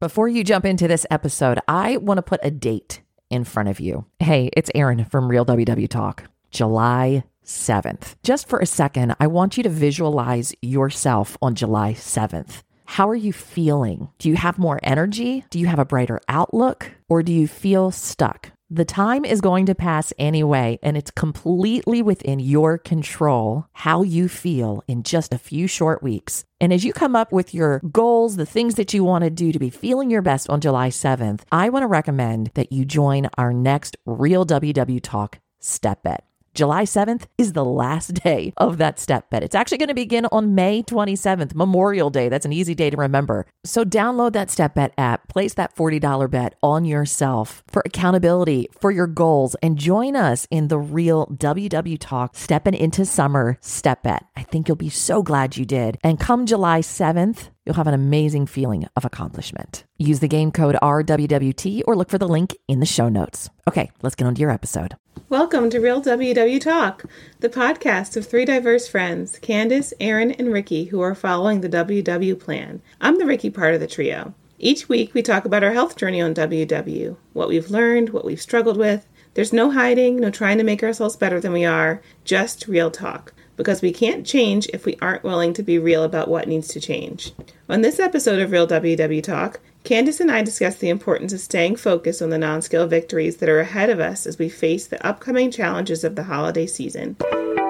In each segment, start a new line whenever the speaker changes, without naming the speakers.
Before you jump into this episode, I want to put a date in front of you. Hey, it's Erin from Real WW Talk, July 7th. Just for a second, I want you to visualize yourself on July 7th. How are you feeling? Do you have more energy? Do you have a brighter outlook? Or do you feel stuck? The time is going to pass anyway, and it's completely within your control how you feel in just a few short weeks. And as you come up with your goals, the things that you want to do to be feeling your best on July 7th, I want to recommend that you join our next Real WW Talk Step Bet. July 7th is the last day of that step bet. It's actually going to begin on May 27th, Memorial Day. That's an easy day to remember. So download that step bet app, place that $40 bet on yourself for accountability, for your goals, and join us in the real WW Talk Stepping into Summer Step Bet. I think you'll be so glad you did. And come July 7th, you'll have an amazing feeling of accomplishment. Use the game code RWWT or look for the link in the show notes. Okay, let's get on to your episode.
Welcome to Real WW Talk, the podcast of three diverse friends, Candice, Erin, and Rikki, who are following the WW plan. I'm the Rikki part of the trio. Each week, we talk about our health journey on WW, what we've learned, what we've struggled with. There's no hiding, no trying to make ourselves better than we are, just real talk because we can't change if we aren't willing to be real about what needs to change. On this episode of Real WW Talk, Candice and I discuss the importance of staying focused on the non scale victories that are ahead of us as we face the upcoming challenges of the holiday season.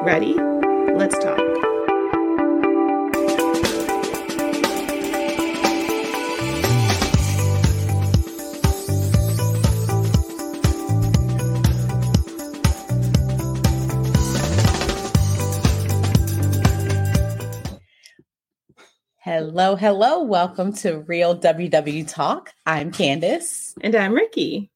Ready? Let's talk.
Hello, hello. Welcome to Real WW Talk. I'm Candice.
And I'm Rikki.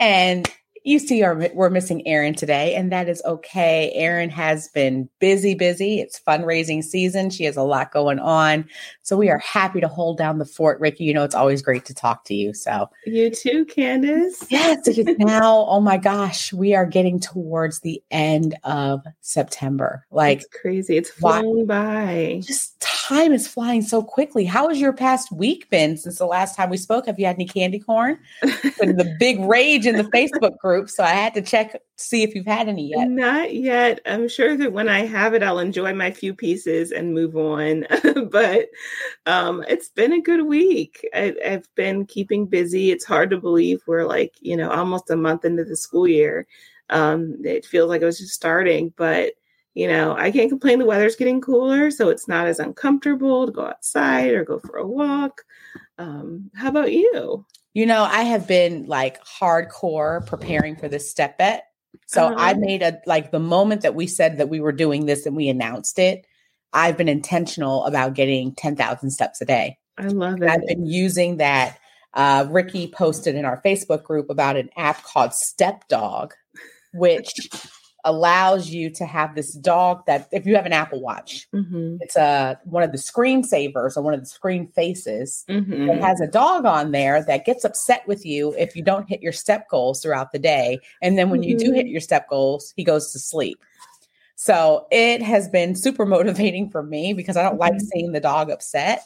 And you see our, we're missing Erin today, and that is okay. Erin has been busy, busy. It's fundraising season. She has a lot going on. So we are happy to hold down the fort. Rikki, you know, it's always great to talk to you. So
you too, Candice.
Yes, now, oh my gosh, we are getting towards the end of September. Like
it's crazy. It's flying by.
Just time is flying so quickly. How has your past week been since the last time we spoke? Have you had any candy corn? been the big rage in the Facebook group. So I had to check see if you've had any yet.
Not yet. I'm sure that when I have it, I'll enjoy my few pieces and move on. but um, it's been a good week. I, I've been keeping busy. It's hard to believe we're like, you know, almost a month into the school year. Um, it feels like it was just starting, but you know, I can't complain. The weather's getting cooler, so it's not as uncomfortable to go outside or go for a walk. Um, how about you?
You know, I have been like hardcore preparing for this step bet. So uh-huh. I made a like the moment that we said that we were doing this and we announced it, I've been intentional about getting 10,000 steps a day.
I love it.
I've been using that. Uh, Rikki posted in our Facebook group about an app called Step Dog, which allows you to have this dog that if you have an Apple Watch, mm-hmm. it's a one of the screensavers or one of the screen faces. Mm-hmm. It has a dog on there that gets upset with you if you don't hit your step goals throughout the day. And then when mm-hmm. you do mm-hmm. hit your step goals, he goes to sleep. So it has been super motivating for me because I don't like mm-hmm. seeing the dog upset.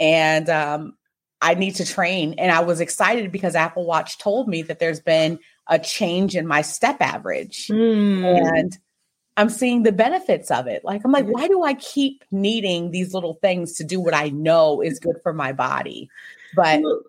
And um, I need to train. And I was excited because Apple Watch told me that there's been a change in my step average. Mm. And I'm seeing the benefits of it. Like, I'm like, why do I keep needing these little things to do what I know is good for my body? But
well,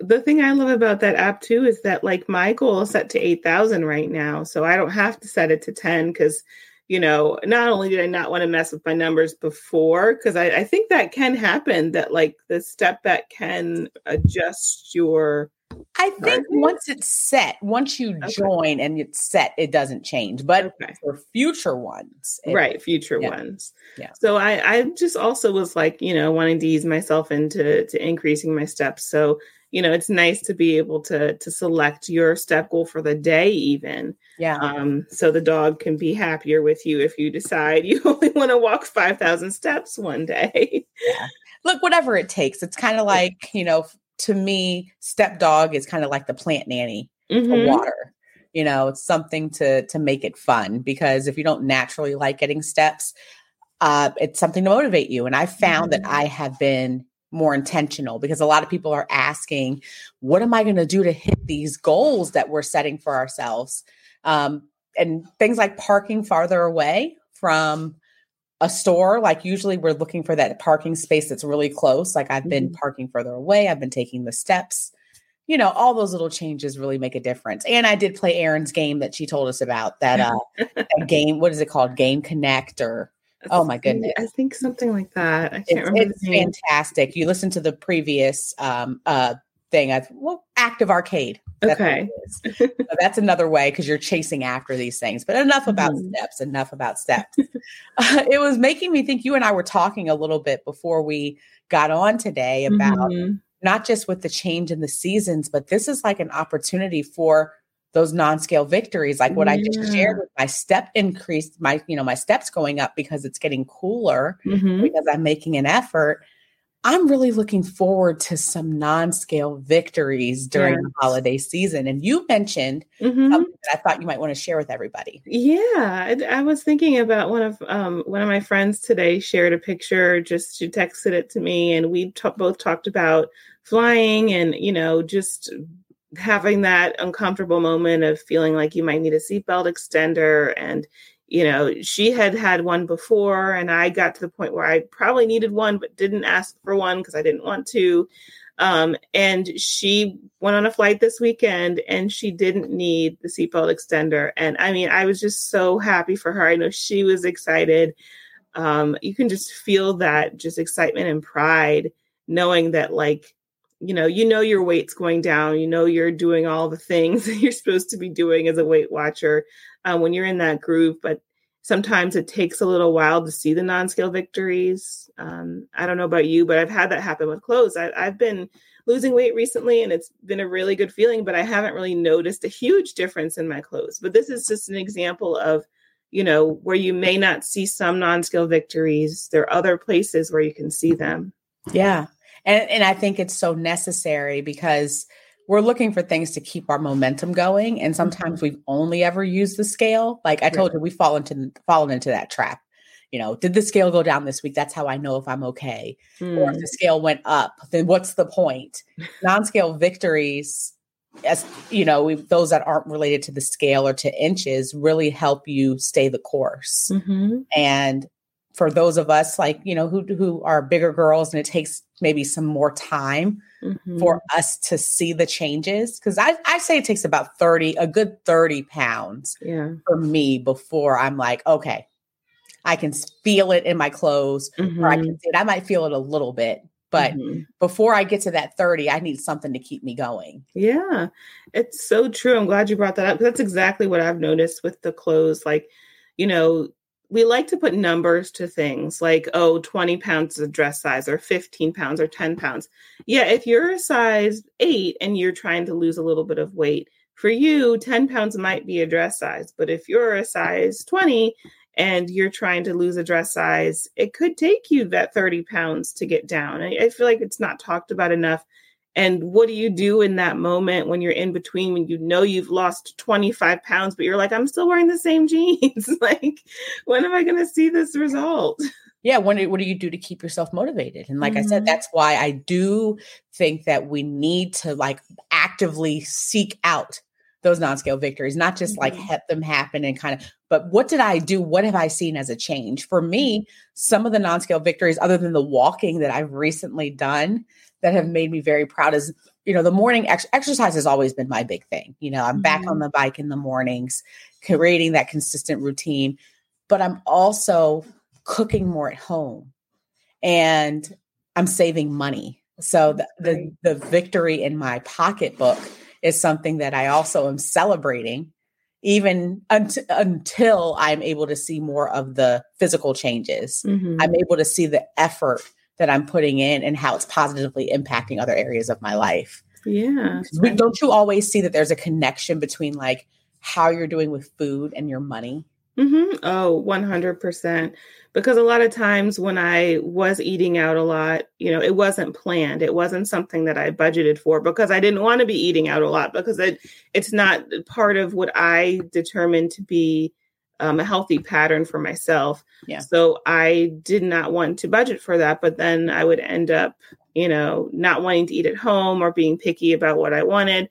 the thing I love about that app too is that, like, my goal is set to 8,000 right now. So I don't have to set it to 10 because, you know, not only did I not want to mess with my numbers before, because I, I think that can happen that, like, the step that can adjust your
I think once it's set, once you okay. join and it's set, it doesn't change. But okay. for future ones,
it, right? Future yeah. ones. Yeah. So I, I just also was like, you know, wanting to ease myself into to increasing my steps. So you know, it's nice to be able to to select your step goal for the day, even.
Yeah.
Um. So the dog can be happier with you if you decide you only want to walk five thousand steps one day.
Yeah. Look, whatever it takes. It's kind of like you know to me, step dog is kind of like the plant nanny mm-hmm. for water. You know, it's something to to make it fun because if you don't naturally like getting steps, uh, it's something to motivate you. And I found mm-hmm. that I have been more intentional because a lot of people are asking, what am I going to do to hit these goals that we're setting for ourselves? Um, and things like parking farther away from a store like usually we're looking for that parking space that's really close like i've been mm-hmm. parking further away i've been taking the steps you know all those little changes really make a difference and i did play erin's game that she told us about that uh that game what is it called game connect or oh my goodness
i think something like that i
can't it's, remember it's fantastic you listen to the previous um uh thing i well active arcade
that's okay.
so that's another way because you're chasing after these things. But enough about mm-hmm. steps, enough about steps. uh, it was making me think you and I were talking a little bit before we got on today about mm-hmm. not just with the change in the seasons, but this is like an opportunity for those non-scale victories like what yeah. i just shared with my step increase my you know my steps going up because it's getting cooler mm-hmm. because i'm making an effort I'm really looking forward to some non-scale victories during yes. the holiday season. And you mentioned mm-hmm. something that I thought you might want to share with everybody.
Yeah, I, was thinking about one of um, one of my friends today shared a picture. Just she texted it to me, and we t- both talked about flying and you know just having that uncomfortable moment of feeling like you might need a seatbelt extender and you know, she had had one before, and I got to the point where I probably needed one, but didn't ask for one because I didn't want to. Um, and she went on a flight this weekend and she didn't need the seatbelt extender. And I mean, I was just so happy for her. I know she was excited. Um, you can just feel that just excitement and pride knowing that, like, you know, you know your weight's going down, you know you're doing all the things that you're supposed to be doing as a Weight Watcher uh, when you're in that groove, but sometimes it takes a little while to see the non-scale victories. Um, I don't know about you, but I've had that happen with clothes. I, I've been losing weight recently and it's been a really good feeling, but I haven't really noticed a huge difference in my clothes. But this is just an example of, you know, where you may not see some non-scale victories. There are other places where you can see them.
Yeah. And, and I think it's so necessary because we're looking for things to keep our momentum going. And sometimes mm-hmm. we've only ever used the scale. Like I told you, we fall into fallen into that trap. You know, did the scale go down this week? That's how I know if I'm okay. Mm. Or if the mm. scale went up, then what's the point? Non-scale victories, as you know, we, those that aren't related to the scale or to inches, really help you stay the course. Mm-hmm. And for those of us like you know who who are bigger girls and it takes maybe some more time mm-hmm. for us to see the changes because I, I say it takes about 30 a good 30 pounds
yeah.
for me before i'm like okay i can feel it in my clothes mm-hmm. or i can mm-hmm. see it i might feel it a little bit but mm-hmm. before i get to that 30 i need something to keep me going
yeah it's so true i'm glad you brought that up that's exactly what i've noticed with the clothes like you know we like to put numbers to things like, oh, 20 pounds is a dress size or 15 pounds or 10 pounds. Yeah, if you're a size eight and you're trying to lose a little bit of weight, for you, 10 pounds might be a dress size. But if you're a size 20 and you're trying to lose a dress size, it could take you that 30 pounds to get down. I, I feel like it's not talked about enough and what do you do in that moment when you're in between, when you know you've lost 25 pounds, but you're like, I'm still wearing the same jeans? like, when am I going to see this result?
Yeah. What do, what do you do to keep yourself motivated? And like mm-hmm. I said, mm-hmm. that's why I do think that we need to like actively seek out those non-scale victories, not just mm-hmm. like let them happen and kind of, but what did I do? What have I seen as a change? For me, some of the non-scale victories, other than the walking that I've recently done, that have made me very proud is you know the morning ex- exercise has always been my big thing you know i'm mm-hmm. back on mm-hmm. the bike in the mornings creating that consistent routine but i'm also cooking more at home and i'm saving money so the, the, the victory in my pocketbook is something that i also am celebrating even unt- until i'm able to see more of the physical changes mm-hmm. i'm able to see the effort that I'm putting in and how it's positively impacting other areas of my life.
Yeah.
Don't you always see that there's a connection between like how you're doing with food and your money?
Mm-hmm. Oh, 100%. Because a lot of times when I was eating out a lot, you know, it wasn't planned. It wasn't something that I budgeted for because I didn't want to be eating out a lot because it, it's not part of what I determined to be um, a healthy pattern for myself.
Yeah.
So I did not want to budget for that, but then I would end up you know, not wanting to eat at home or being picky about what I wanted.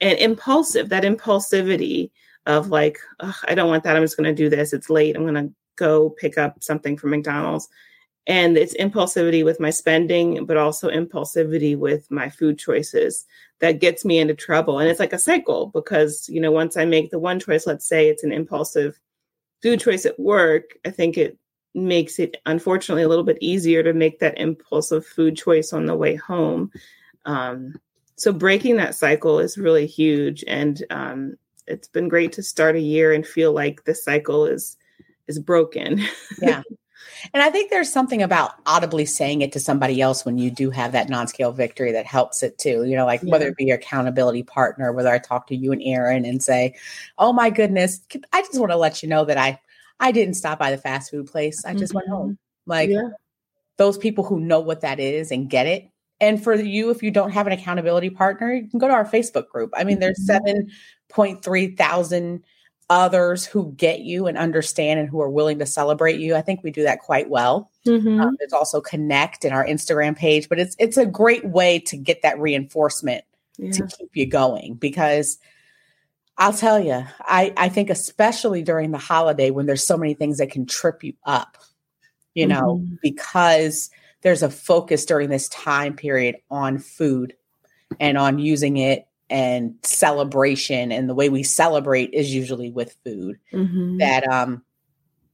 And impulsive, that impulsivity of like, I don't want that. I'm just going to do this. It's late. I'm going to go pick up something from McDonald's. And it's impulsivity with my spending, but also impulsivity with my food choices that gets me into trouble. And it's like a cycle because, you know, once I make the one choice, let's say it's an impulsive food choice at work, I think it makes it unfortunately a little bit easier to make that impulsive food choice on the way home. Um, so breaking that cycle is really huge, and um, it's been great to start a year and feel like the cycle is is broken.
yeah. And I think there's something about audibly saying it to somebody else when you do have that non-scale victory that helps it too. You know, like yeah. whether it be your accountability partner, whether I talk to you and Erin and say, "Oh my goodness, I just want to let you know that I I didn't stop by the fast food place. I just mm-hmm. went home." Like yeah. those people who know what that is and get it. And for you, if you don't have an accountability partner, you can go to our Facebook group. I mean, there's mm-hmm. 7.3 thousand others who get you and understand and who are willing to celebrate you. I think we do that quite well. Mm-hmm. Um, there's also connect in our Instagram page, but it's it's a great way to get that reinforcement yeah. to keep you going because I'll tell you, I I think especially during the holiday when there's so many things that can trip you up, you mm-hmm. know, because there's a focus during this time period on food and on using it and celebration and the way we celebrate is usually with food mm-hmm. that um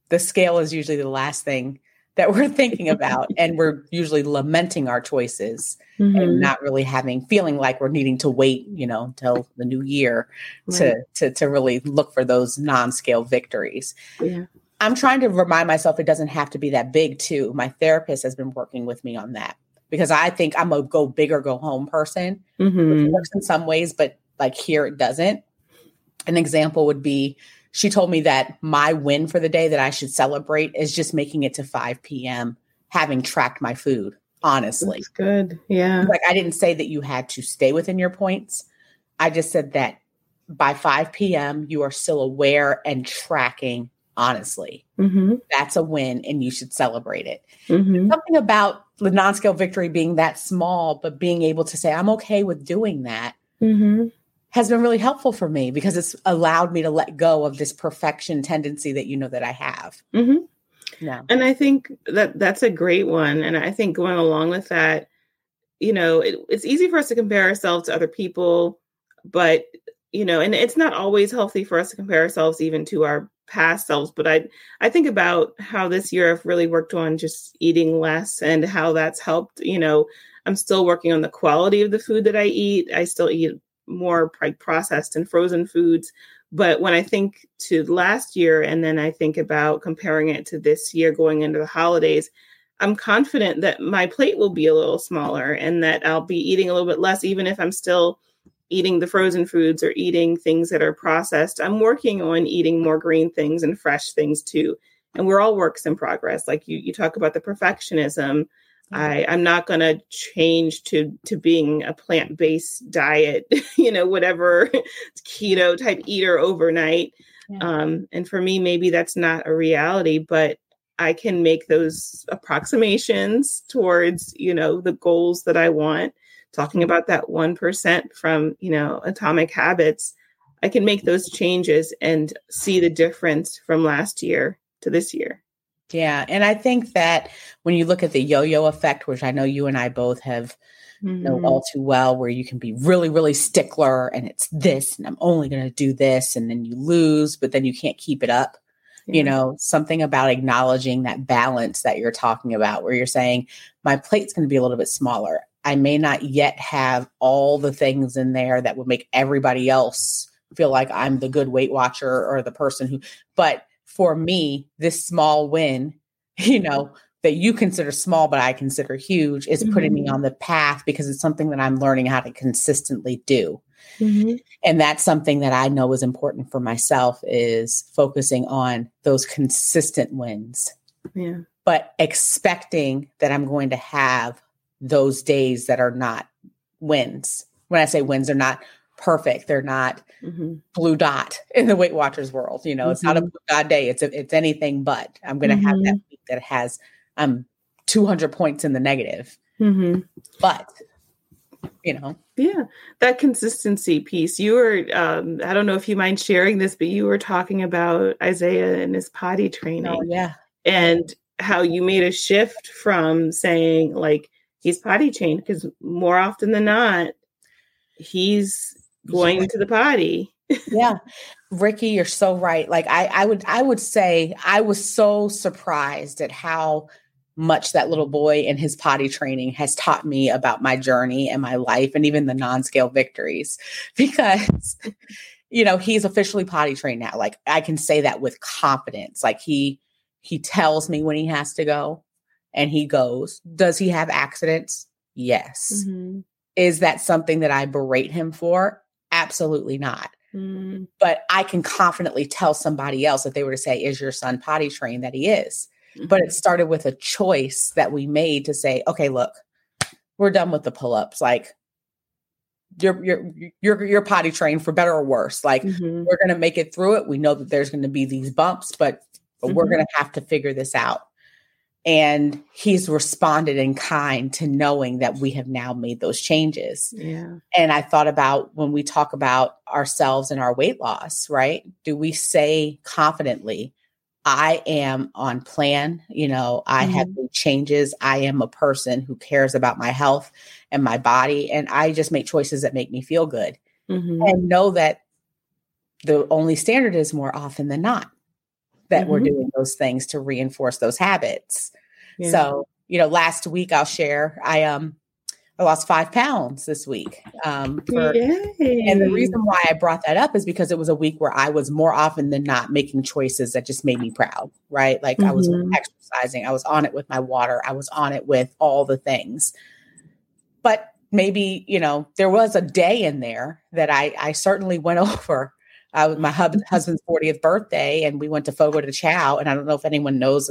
the scale is usually the last thing that we're thinking about and we're usually lamenting our choices mm-hmm. and not really having feeling like we're needing to wait you know until the new year right. to, to to really look for those non-scale victories yeah i'm trying to remind myself it doesn't have to be that big too my therapist has been working with me on that because I think I'm a go big or go home person. Mm-hmm. It works in some ways, but like here it doesn't. An example would be she told me that my win for the day that I should celebrate is just making it to 5 p.m. having tracked my food. Honestly,
That's good. Yeah.
Like I didn't say that you had to stay within your points. I just said that by 5 p.m. you are still aware and tracking honestly. Mm-hmm. That's a win and you should celebrate it. Mm-hmm. Something about the non scale victory being that small, but being able to say, I'm okay with doing that mm-hmm. has been really helpful for me because it's allowed me to let go of this perfection tendency that you know that I have.
Mm-hmm. Yeah. And I think that that's a great one. And I think going along with that, you know, it, it's easy for us to compare ourselves to other people, but you know, and it's not always healthy for us to compare ourselves even to our past selves but i i think about how this year i've really worked on just eating less and how that's helped you know i'm still working on the quality of the food that i eat. I still eat more processed and frozen foods but when i think to last year and then i think about comparing it to this year going into the holidays i'm confident that my plate will be a little smaller and that i'll be eating a little bit less even if i'm still eating the frozen foods or eating things that are processed. I'm working on eating more green things and fresh things too. And we're all works in progress. Like you, you talk about the perfectionism. I, I'm not going to change to to being a plant based diet, you know, whatever keto type eater overnight. Yeah. Um, and for me, maybe that's not a reality, but I can make those approximations towards, you know, the goals that I want talking about that 1% from, you know, atomic habits, I can make those changes and see the difference from last year to this year.
Yeah. And I think that when you look at the yo yo effect, which I know you and I both have mm-hmm. know all too well, where you can be really, really stickler and it's this, and I'm only going to do this, and then you lose, but then you can't keep it up. Yeah. You know, something about acknowledging that balance that you're talking about, where you're saying, my plate's going to be a little bit smaller. I may not yet have all the things in there that would make everybody else feel like I'm the good Weight Watcher or the person who, but for me, this small win, you know, that you consider small, but I consider huge is mm-hmm. putting me mm-hmm. on the path because it's something that I'm learning how to consistently do. Mm-hmm. And that's something that I know is important for myself is focusing on those consistent wins.
Yeah.
But expecting that I'm going to have those days that are not wins. When I say wins, they're not perfect. They're not mm-hmm. blue dot in the Weight Watchers world. You know, mm-hmm. it's not a mm-hmm. blue dot day. It's a, it's anything but. I'm going to mm-hmm. have that mm-hmm. week that has um 200 points in the negative.
Mm-hmm.
But you know,
Yeah, that consistency piece. You were, um, I don't know if you mind sharing this, but you were talking about Isaiah and his potty training
oh yeah,
and how you made a shift from saying, like, he's potty trained because more often than not, he's going to the potty.
yeah. Rikki you're so right. Like i i would i would say i was so surprised at how much that little boy and his potty training has taught me about my journey and my life and even the non-scale victories. Because you know he's officially potty trained now. Like i can say that with confidence. Like he he tells me when he has to go and he goes does he have accidents yes
Mhm.
is that something that i berate him for absolutely not
Mm,
but I can confidently tell somebody else if they were to say, Is your son potty trained? that he is. But it started with a choice that we made to say, Okay, look, we're done with the pull ups. Like, you're, you're, you're, you're potty trained for better or worse. Like,
Mhm.
we're going to make it through it. We know that there's going to be these bumps, but, but we're
Mhm.
going to have to figure this out. And he's responded in kind to knowing that we have now made those changes
yeah.
and I thought about when we talk about ourselves and our weight loss, right? Do we say confidently, I am on plan, you know, I have made changes, I am a person who cares about my health and my body, and I just make choices that make me feel good
Mhm.
and know that the only standard is more often than not that we're
Mhm.
doing those things to reinforce those habits.
Yeah.
So, you know, last week I'll share, I um I lost five pounds this week. Um for and the reason why I brought that up is because it was a week where I was more often than not making choices that just made me proud, right? Like I was
Mhm.
exercising, I was on it with my water, I was on it with all the things. But maybe, you know, there was a day in there that I I certainly went over. I my hub, husband's 40th birthday and we went to Fogo de Chao. And I don't know if anyone knows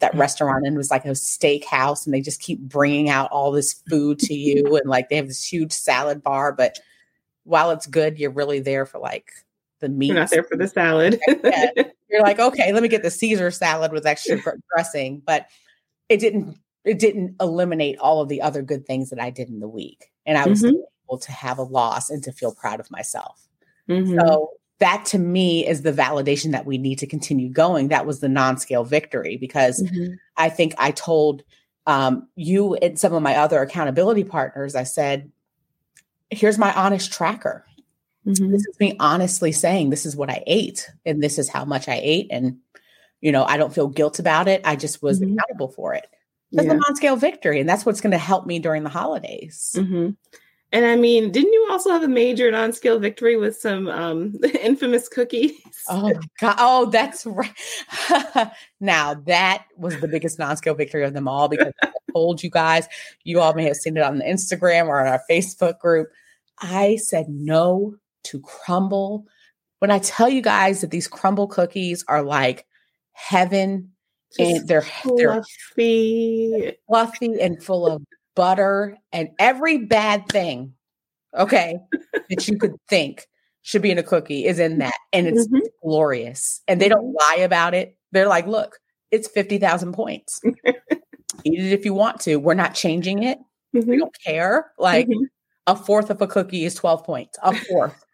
that restaurant and it was like a steakhouse and they just keep bringing out all this food to you. And like they have this huge salad bar, but while it's good, you're really there for like the meat.
You're not there for the salad.
You're like, okay, let me get the Caesar salad with extra dressing. But it didn't, it didn't eliminate all of the other good things that I did in the week. And I was
Mhm.
able to have a loss and to feel proud of myself.
Mhm.
So that to me is the validation that we need to continue going. That was the non-scale victory because
Mhm.
I think I told um, you and some of my other accountability partners, I said, here's my honest tracker.
Mhm.
This is me honestly saying this is what I ate and this is how much I ate. And, you know, I don't feel guilt about it. I just was
Mhm.
accountable for it. That's
Yeah.
a non-scale victory. And that's what's going to help me during the holidays.
And I mean, didn't you also have a major non-scale victory with some um, infamous cookies?
Oh god! Oh, that's right. now that was the biggest non-scale victory of them all because I told you guys. You all may have seen it on the Instagram or on our Facebook group. I said no to Crumbl. When I tell you guys that these Crumbl cookies are like heaven, and they're they're
fluffy.
fluffy and full of butter and every bad thing, okay, that you could think should be in a cookie is in that. And it's
Mhm.
glorious. And they don't lie about it. They're like, look, it's 50,000 points. Eat it if you want to. We're not changing it. We
Mhm.
don't care. Like
Mhm.
a fourth of a cookie is 12 points. A fourth.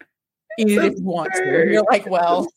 Eat it if you want to. And you're like, well,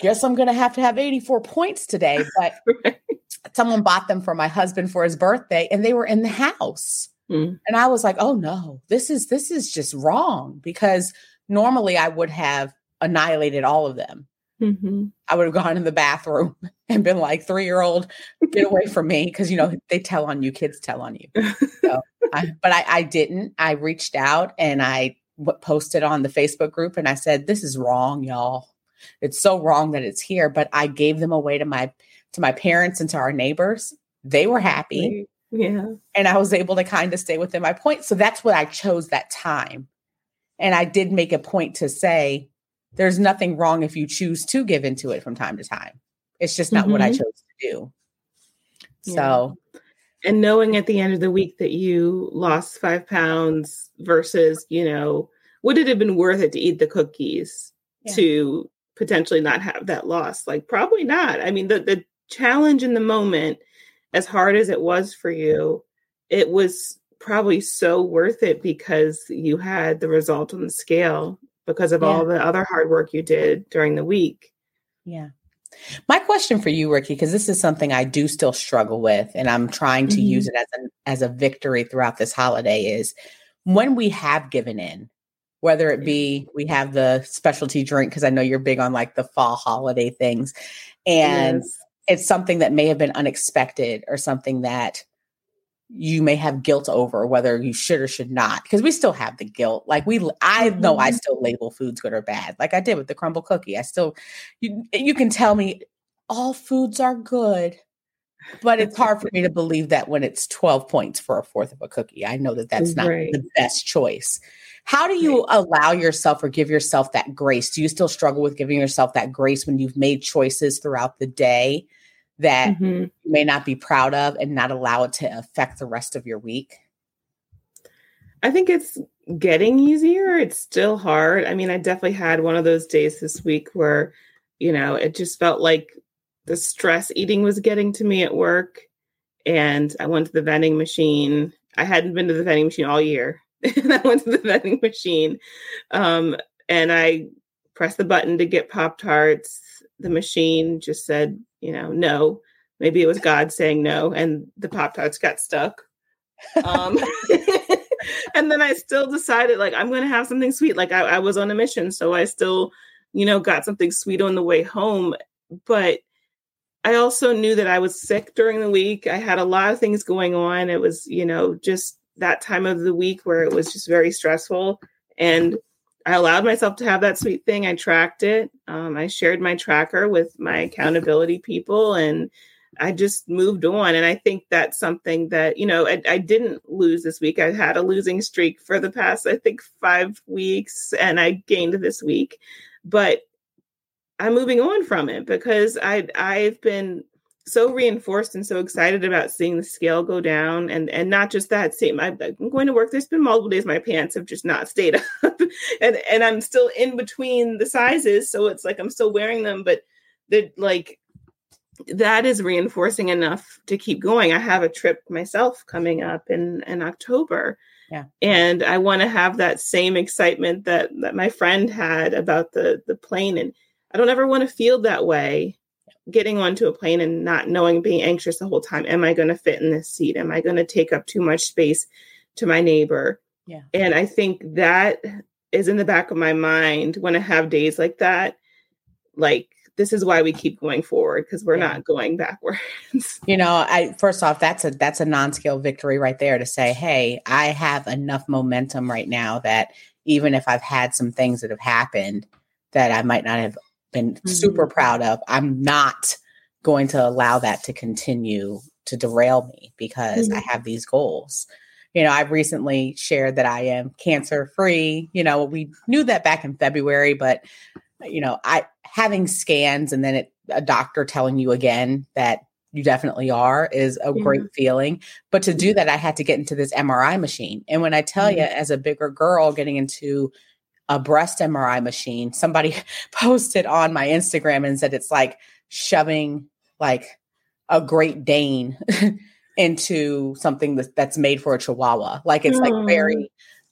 guess I'm going to have to have 84 points today. But someone bought them for my husband for his birthday and they were in the house.
Mm.
And I was like, oh no, this is this is just wrong because normally I would have annihilated all of them.
Mhm.
I would have gone in the bathroom and been like, three year old, get away from me. Cause you know, they tell on you, kids tell on you. So I, but I, I didn't. I reached out and I w- posted on the Facebook group and I said, this is wrong, y'all. It's so wrong that it's here. But I gave them away to my to my parents and to our neighbors. They were happy
Yeah.
and I was able to kind of stay within my point. So that's what I chose that time. And I did make a point to say there's nothing wrong if you choose to give into it from time to time. It's just not what I
Mhm.
chose to do.
Yeah.
So
And knowing at the end of the week that you lost five pounds versus, you know, would it have been worth it to eat the cookies
Yeah.
to potentially not have that loss? Like, probably not. I mean, the, the challenge in the moment, as hard as it was for you, it was probably so worth it because you had the result on the scale because of yeah. all the other hard work you did during the week.
Yeah. My question for you, Rikki, because this is something I do still struggle with, and I'm trying to mm-hmm. use it as an as a victory throughout this holiday, is when we have given in, whether it be we have the specialty drink, because I know you're big on like the fall holiday things, and yes. it's something that may have been unexpected or something that you may have guilt over whether you should or should not because we still have the guilt like we i know i mm-hmm. still label foods good or bad like i did with the Crumbl cookie i still you, you can tell me all foods are good but it's hard for me to believe that when it's 12 points for a fourth of a cookie i know that that's not right. the best choice how do you allow yourself or give yourself that grace do you still struggle with giving yourself that grace when you've made choices throughout the day that mm-hmm. you may not be proud of and not allow it to affect the rest of your week?
I think it's getting easier. It's still hard. I mean, I definitely had one of those days this week where, you know, it just felt like the stress eating was getting to me at work. And I went to the vending machine. I hadn't been to the vending machine all year. and I went to the vending machine. Um, and I pressed the button to get Pop Tarts. The machine just said you know, no. Maybe it was God saying no, and the Pop Tarts got stuck. Um, and then I still decided, like, I'm going to have something sweet. Like, I, I was on a mission, so I still, you know, got something sweet on the way home. But I also knew that I was sick during the week. I had a lot of things going on. It was, you know, just that time of the week where it was just very stressful. And I allowed myself to have that sweet thing. I tracked it. Um, I shared my tracker with my accountability people and I just moved on. And I think that's something that, you know, I, I, didn't lose this week. I had a losing streak for the past, I think, five weeks and I gained this week. But I'm moving on from it because I I've been so reinforced and so excited about seeing the scale go down. And and not just that same I, am going to work. There's been multiple days my pants have just not stayed up. And and i'm still in between the sizes so it's like i'm still wearing them but that like that is reinforcing enough to keep going. I have a trip myself coming up in in october.
Yeah.
And i want to have that same excitement that that my friend had about the the plane. And i don't ever want to feel that way getting onto a plane and not knowing, being anxious the whole time. Am I going to fit in this seat? Am I going to take up too much space to my neighbor?
Yeah.
And I think that is in the back of my mind when I have days like that. Like, this is why we keep going forward because we're yeah. not going backwards.
you know, I first off, that's a that's a non-scale victory right there to say, hey, I have enough momentum right now that even if I've had some things that have happened that I might not have been mm-hmm. super proud of. I'm not going to allow that to continue to derail me because mm-hmm. I have these goals. You know, I've recently shared that I am cancer free. You know, we knew that back in February, but you know, I having scans and then it, a doctor telling you again that you definitely are is a mm-hmm. great feeling. But to do that, I had to get into this MRI machine. And when I tell mm-hmm. you, as a bigger girl, getting into a breast MRI machine. Somebody posted on my Instagram and said it's like shoving like a Great Dane into something that's, that's made for a Chihuahua. Like it's like very mm.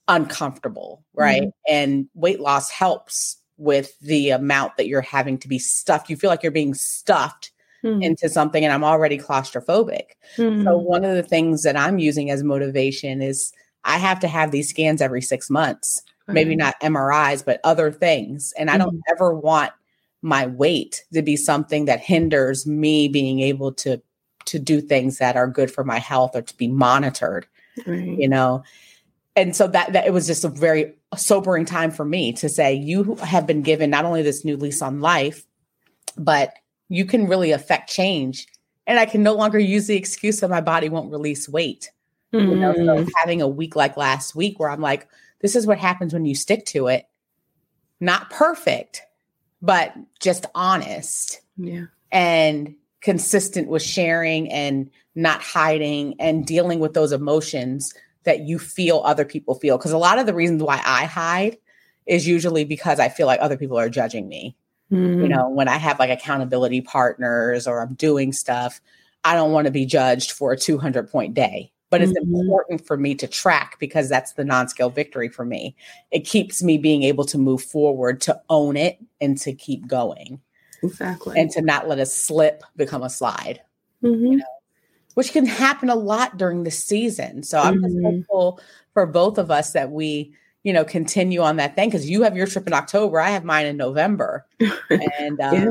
uncomfortable, right? Mm. And weight loss helps with the amount that you're having to be stuffed. You feel like you're being stuffed mm. into something, and I'm already claustrophobic. So, one of the things that I'm using as motivation is I have to have these scans every six months maybe not MRIs, but other things. And I don't mm-hmm. ever want my weight to be something that hinders me being able to to do things that are good for my health or to be monitored. Right. You know. And so that that it was just a very sobering time for me to say you have been given not only this new lease on life, but you can really affect change. And I can no longer use the excuse that my body won't release weight. Mm-hmm. You know, so mm. having a week like last week where I'm like, this is what happens when you stick to it. Not perfect, but just honest.
Yeah.
And consistent with sharing and not hiding and dealing with those emotions that you feel other people feel. Because a lot of the reasons why I hide is usually because I feel like other people are judging me. Mm. You know, when I have like accountability partners or I'm doing stuff, I don't want to be judged for a 200 point day. But it's
Mhm.
important for me to track because that's the non-scale victory for me. It keeps me being able to move forward, to own it, and to keep going,
Exactly.
and to not let a slip become a slide,
Mhm.
which can happen a lot during the season. So I'm just
Mhm.
hopeful for both of us that we, you know, continue on that thing because you have your trip in October, I have mine in November, and uh,
Yeah.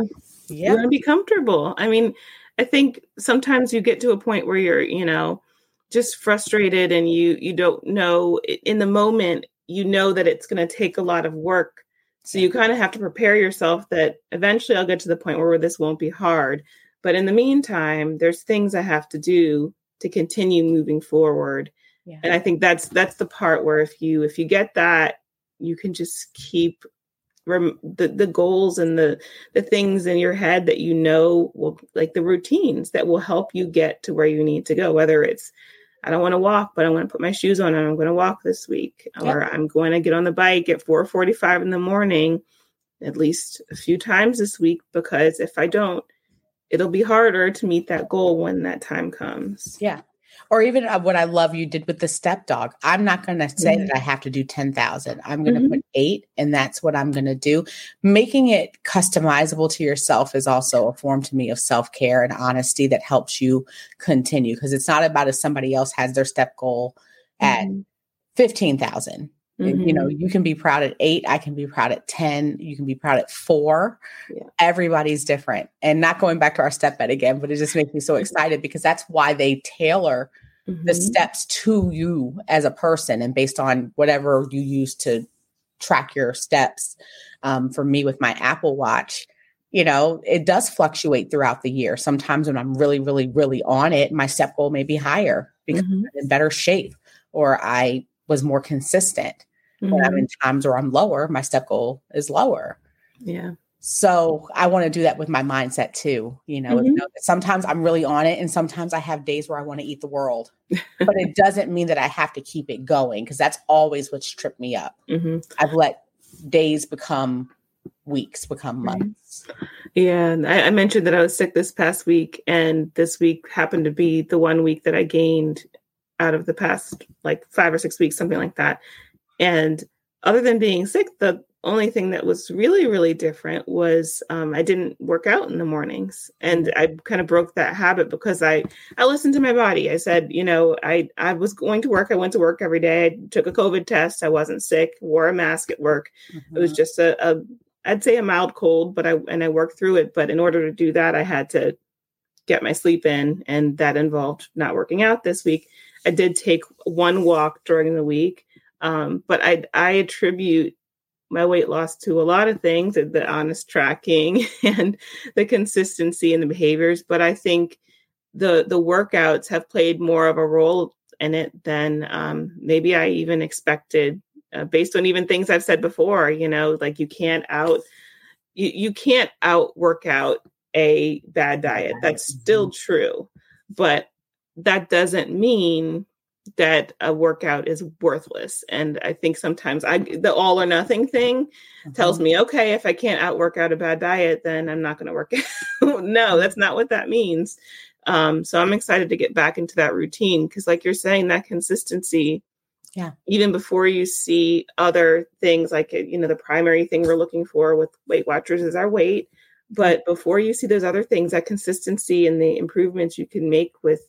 yeah,
gonna be comfortable. I mean, I think sometimes you get to a point where you're, you know, just frustrated and you you don't know in the moment you know that it's going to take a lot of work. So you kind of have to prepare yourself that eventually I'll get to the point where this won't be hard. But in the meantime, there's things I have to do to continue moving forward.
yeah.
And I think that's that's the part where if you if you get that, you can just keep rem- the the goals and the the things in your head that you know will like the routines that will help you get to where you need to go whether it's I don't want to walk, but I'm going to put my shoes on and I'm going to walk this week, or I'm going to get on the bike at 4:45 in the morning, at least a few times this week. Because if I don't, it'll be harder to meet that goal when that time comes.
Yeah. Or even uh, what I love you did with the step dog. I'm not going to say
mm-hmm.
that I have to do 10,000. I'm going to
mm-hmm.
put eight, and that's what I'm going to do. Making it customizable to yourself is also a form to me of self care and honesty that helps you continue because it's not about if somebody else has their step goal mm-hmm.
at
15,000 Mm-hmm. You know, mm-hmm. you can be proud at eight. I can be proud at 10. You can be proud at four.
Yeah.
Everybody's different. And not going back to our step bet again, but it just makes me so mm-hmm. excited because that's why they tailor mm-hmm.
the
steps to you as a person and based on whatever you use to track your steps. Um, for me, with my Apple Watch, you know, it does fluctuate throughout the year. Sometimes when I'm really, really, really on it, my step goal may be higher because
mm-hmm.
I'm in better shape or I was more consistent. When I'm in times where I'm lower, my step goal is lower.
Yeah.
So I want to do that with my mindset too. You know,
Mhm.
sometimes I'm really on it, and sometimes I have days where I want to eat the world. but it doesn't mean that I have to keep it going because that's always what's tripped me up.
Mhm.
I've let days become weeks, become months.
Yeah, and I, I mentioned that I was sick this past week, and this week happened to be the one week that I gained out of the past like five or six weeks, something like that. And other than being sick, the only thing that was really, really different was um, I didn't work out in the mornings, and I kind of broke that habit because I I listened to my body. I said, you know, I I was going to work. I went to work every day. I took a COVID test. I wasn't sick. Wore a mask at work. It was just a, a I'd say a mild cold, but I and I worked through it. But in order to do that, I had to get my sleep in, and that involved not working out this week. I did take one walk during the week, um, but I I attribute my weight loss to a lot of things, the honest tracking and the consistency in the behaviors. But I think the the workouts have played more of a role in it than um, maybe I even expected uh, based on even things I've said before, you know, like you can't out you, you can't out work out a bad diet. That's still true. But that doesn't mean that a workout is worthless. And I think sometimes I the all or nothing thing tells mm-hmm. me, okay, if I can't outwork out a bad diet, then I'm not going to work out. no, that's not what that means. Um, so I'm excited to get back into that routine because, like you're saying, that consistency
Yeah.
even before you see other things like eh, you know the primary thing we're looking for with weight watchers is our weight but mm-hmm. before you see those other things that consistency and the improvements you can make with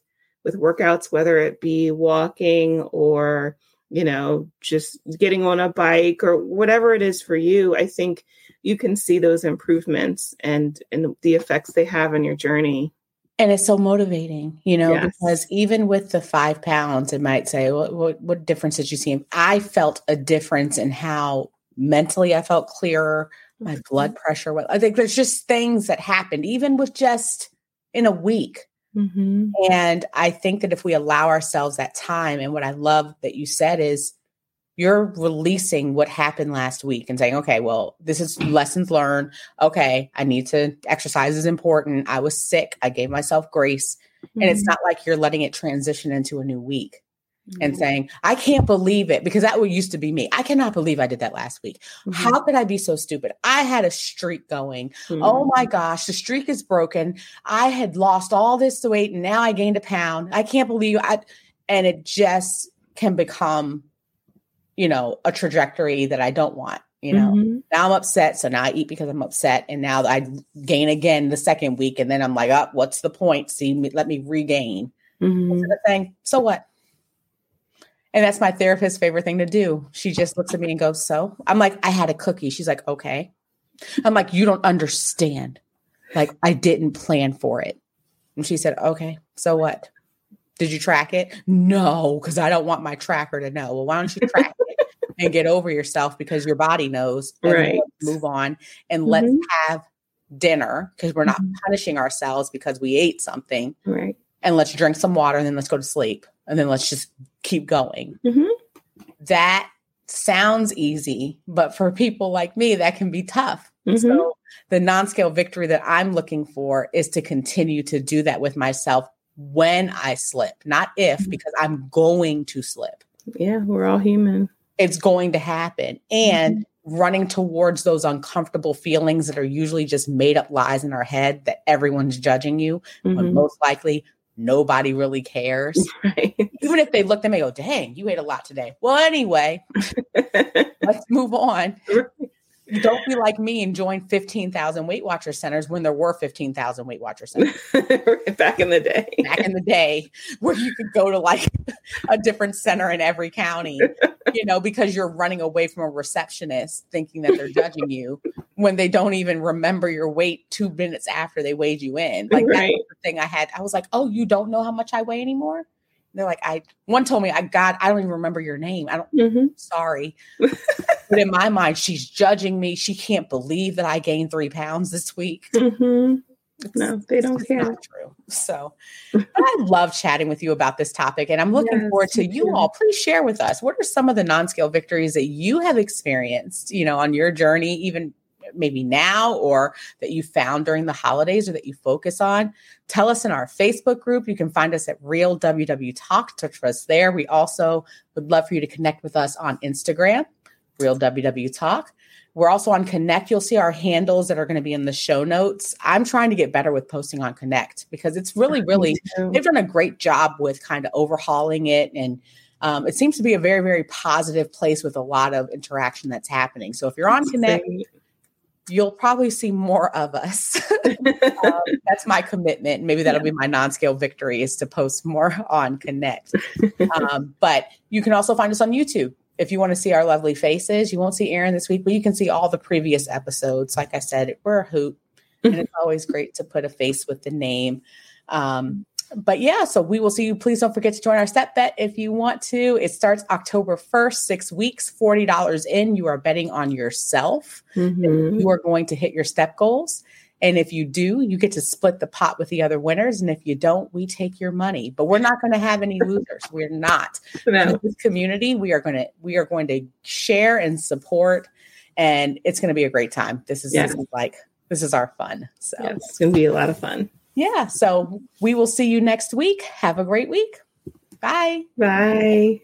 with workouts whether it be walking or you know just getting on a bike or whatever it is for you i think you can see those improvements and and the effects they have on your journey
and it's so motivating, you know,
Yes.
because even with the five pounds, it might say, what, what, what difference did you see? I felt a difference in how mentally I felt clearer, my mm-hmm. blood pressure. I think there's just things that happened, even with just in a week.
Mm-hmm.
And I think that if we allow ourselves that time, and what I love that you said is you're releasing what happened last week and saying, okay, well, this is lessons learned. Okay, I need to exercise is important. I was sick. I gave myself grace. And it's not like you're letting it transition into a new week and saying, I can't believe it because that used to be me. I cannot believe I did that last week.
Mm-hmm.
How could I be so stupid? I had a streak going.
Mm-hmm.
Oh my gosh, the streak is broken. I had lost all this weight and now I gained a pound. I can't believe I and it just can become, you know, a trajectory that I don't want. You know,
Mhm.
now I'm upset, so now I eat because I'm upset, and now I gain again the second week, and then I'm like, oh, what's the point? See, me- let me regain.
Mhm.
Of saying, so what? And that's my therapist's favorite thing to do. She just looks at me and goes, So I'm like, I had a cookie. She's like, Okay. I'm like, You don't understand. Like, I didn't plan for it. And she said, Okay, so what? Did you track it? No, because I don't want my tracker to know. Well, why don't you track it and get over yourself because your body knows. and
Right.
Move on and let's
Mhm.
have dinner because we're not
Mhm.
punishing ourselves because we ate something
Right.
and let's drink some water and then let's go to sleep and then let's just keep going.
Mhm.
That sounds easy, but for people like me, that can be tough.
Mhm.
So, the non scale victory that I'm looking for is to continue to do that with myself when I slip, not if,
Mhm.
because I'm going to slip.
Yeah, we're all human.
It's going to happen. And running towards those uncomfortable feelings that are usually just made up lies in our head that everyone's judging you, when
Mhm.
most likely nobody really cares.
Right.
Even if they look, at me and go, dang, you ate a lot today. Well, anyway, let's move on. Don't be like me and join 15,000 Weight Watcher centers when there were 15,000 Weight Watcher centers
Back in the day.
back in the day where you could go to like a different center in every county, you know, because you're running away from a receptionist thinking that they're judging you when they don't even remember your weight two minutes after they weighed you in. Like that
Right.
was the thing I had. I was like, oh, you don't know how much I weigh anymore? They're like, I one told me, I God, I don't even remember your name. I don't
hmm
sorry. but in my mind, she's judging me. She can't believe that I gained three pounds this week.
hmm No, they don't care.
true. So I love chatting with you about this topic. And I'm looking
Yes,
forward to you
too.
all. Please share with us what are some of the non-scale victories that you have experienced, you know, on your journey, even maybe now or that you found during the holidays or that you focus on. Tell us in our Facebook group. You can find us at Real WW Talk. Touch us there. We also would love for you to connect with us on Instagram, Real WW Talk. We're also on Connect. You'll see our handles that are going to be in the show notes. I'm trying to get better with posting on Connect because it's really, really, they've done a great job with kind of overhauling it. And um, it seems to be a very, very positive place with a lot of interaction that's happening. So if you're on Connect, you'll probably see more of us. um, that's my commitment. Maybe that'll be my non-scale victory is to post more on Connect. Um, but you can also find us on YouTube. If you want to see our lovely faces, you won't see Erin this week, but you can see all the previous episodes. Like I said, we're a hoot, and it's always great to put a face with the name. Um, but yeah, so we will see you. Please don't forget to join our step bet if you want to. It starts October 1st, six weeks, $40 in. You are betting on yourself
Mhm.
you are going to hit your step goals. And if you do, you get to split the pot with the other winners. And if you don't, we take your money. But we're not going to have any losers. We're not.
No.
In this community, we are going to we are going to share and support, and it's going to be a great time. This is, this
Yeah.
is like this is our fun. So
Yeah, it's gonna be a lot of fun.
Yeah. So we will see you next week. Have a great week. Bye.
Bye.